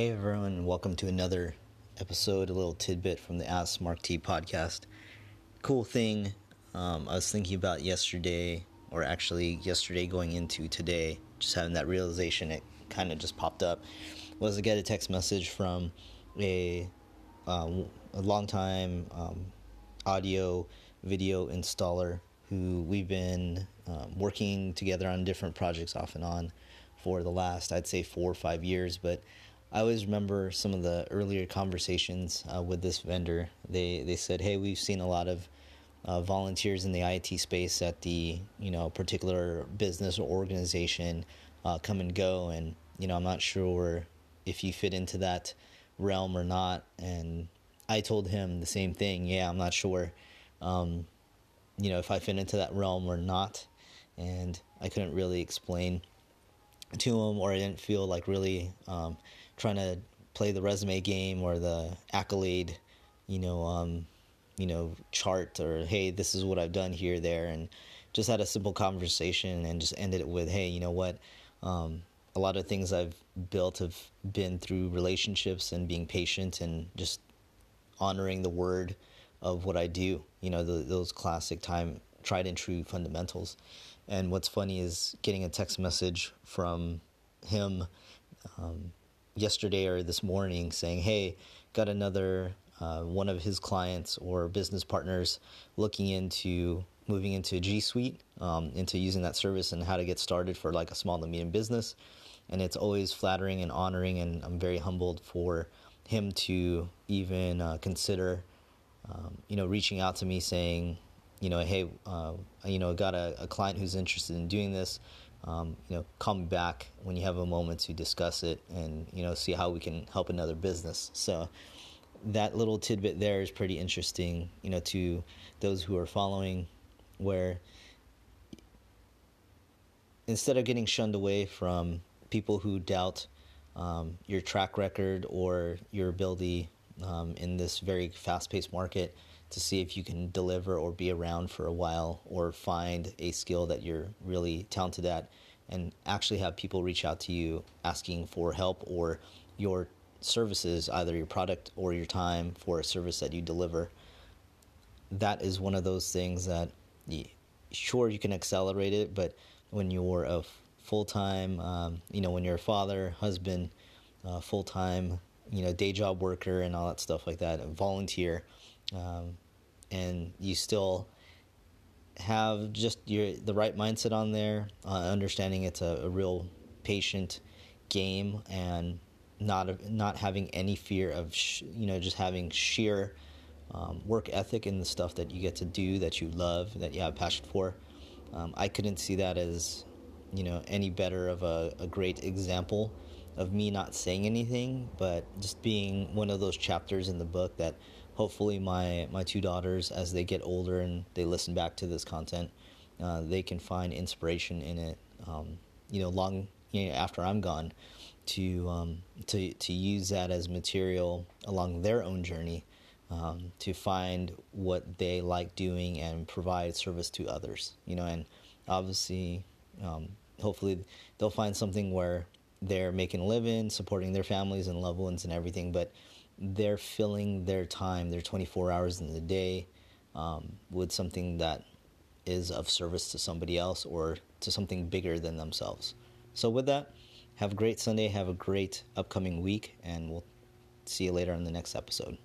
Hey everyone, welcome to another episode, a little tidbit from the Ask Mark T podcast. Cool thing um, I was thinking about yesterday, or actually yesterday going into today, just having that realization, it kind of just popped up, was to get a text message from a, uh, a long time um, audio video installer who we've been um, working together on different projects off and on for the last, I'd say, four or five years, but I always remember some of the earlier conversations uh, with this vendor. They they said, "Hey, we've seen a lot of uh, volunteers in the IT space at the you know particular business or organization uh, come and go, and you know I'm not sure if you fit into that realm or not." And I told him the same thing. Yeah, I'm not sure, um, you know, if I fit into that realm or not, and I couldn't really explain to him, or I didn't feel like really. Um, trying to play the resume game or the accolade, you know, um, you know, chart or hey, this is what I've done here, there, and just had a simple conversation and just ended it with, hey, you know what? Um, a lot of things I've built have been through relationships and being patient and just honoring the word of what I do. You know, the, those classic time tried and true fundamentals. And what's funny is getting a text message from him um, yesterday or this morning saying, "Hey, got another uh, one of his clients or business partners looking into moving into G Suite, um, into using that service and how to get started for like a small to medium business." And it's always flattering and honoring, and I'm very humbled for him to even uh, consider, um, you know, reaching out to me saying, you know, hey, uh, you know, got a, a client who's interested in doing this um, you know, call me back when you have a moment to discuss it and, you know, see how we can help another business. So that little tidbit there is pretty interesting, you know, to those who are following, where instead of getting shunned away from people who doubt um, your track record or your ability um, in this very fast paced market, to see if you can deliver or be around for a while or find a skill that you're really talented at and actually have people reach out to you asking for help or your services, either your product or your time for a service that you deliver. That is one of those things that, sure, you can accelerate it, but when you're a full time, um, you know, when you're a father, husband, uh, full time, you know, day job worker, and all that stuff like that, a volunteer, um, and you still have just your the right mindset on there, uh, understanding it's a, a, real patient game and not not having any fear of sh- you know just having sheer um, work ethic in the stuff that you get to do that you love that you have passion for. Um, I couldn't see that as you know any better of a, a great example of me not saying anything, but just being one of those chapters in the book that hopefully my my two daughters as they get older and they listen back to this content uh, they can find inspiration in it um, you know long you know, after i'm gone to um, to to use that as material along their own journey um, to find what they like doing and provide service to others you know and obviously um, hopefully they'll find something where they're making a living supporting their families and loved ones and everything but they're filling their time, their 24 hours in the day, um, with something that is of service to somebody else or to something bigger than themselves. So, with that, have a great Sunday, have a great upcoming week, and we'll see you later on the next episode.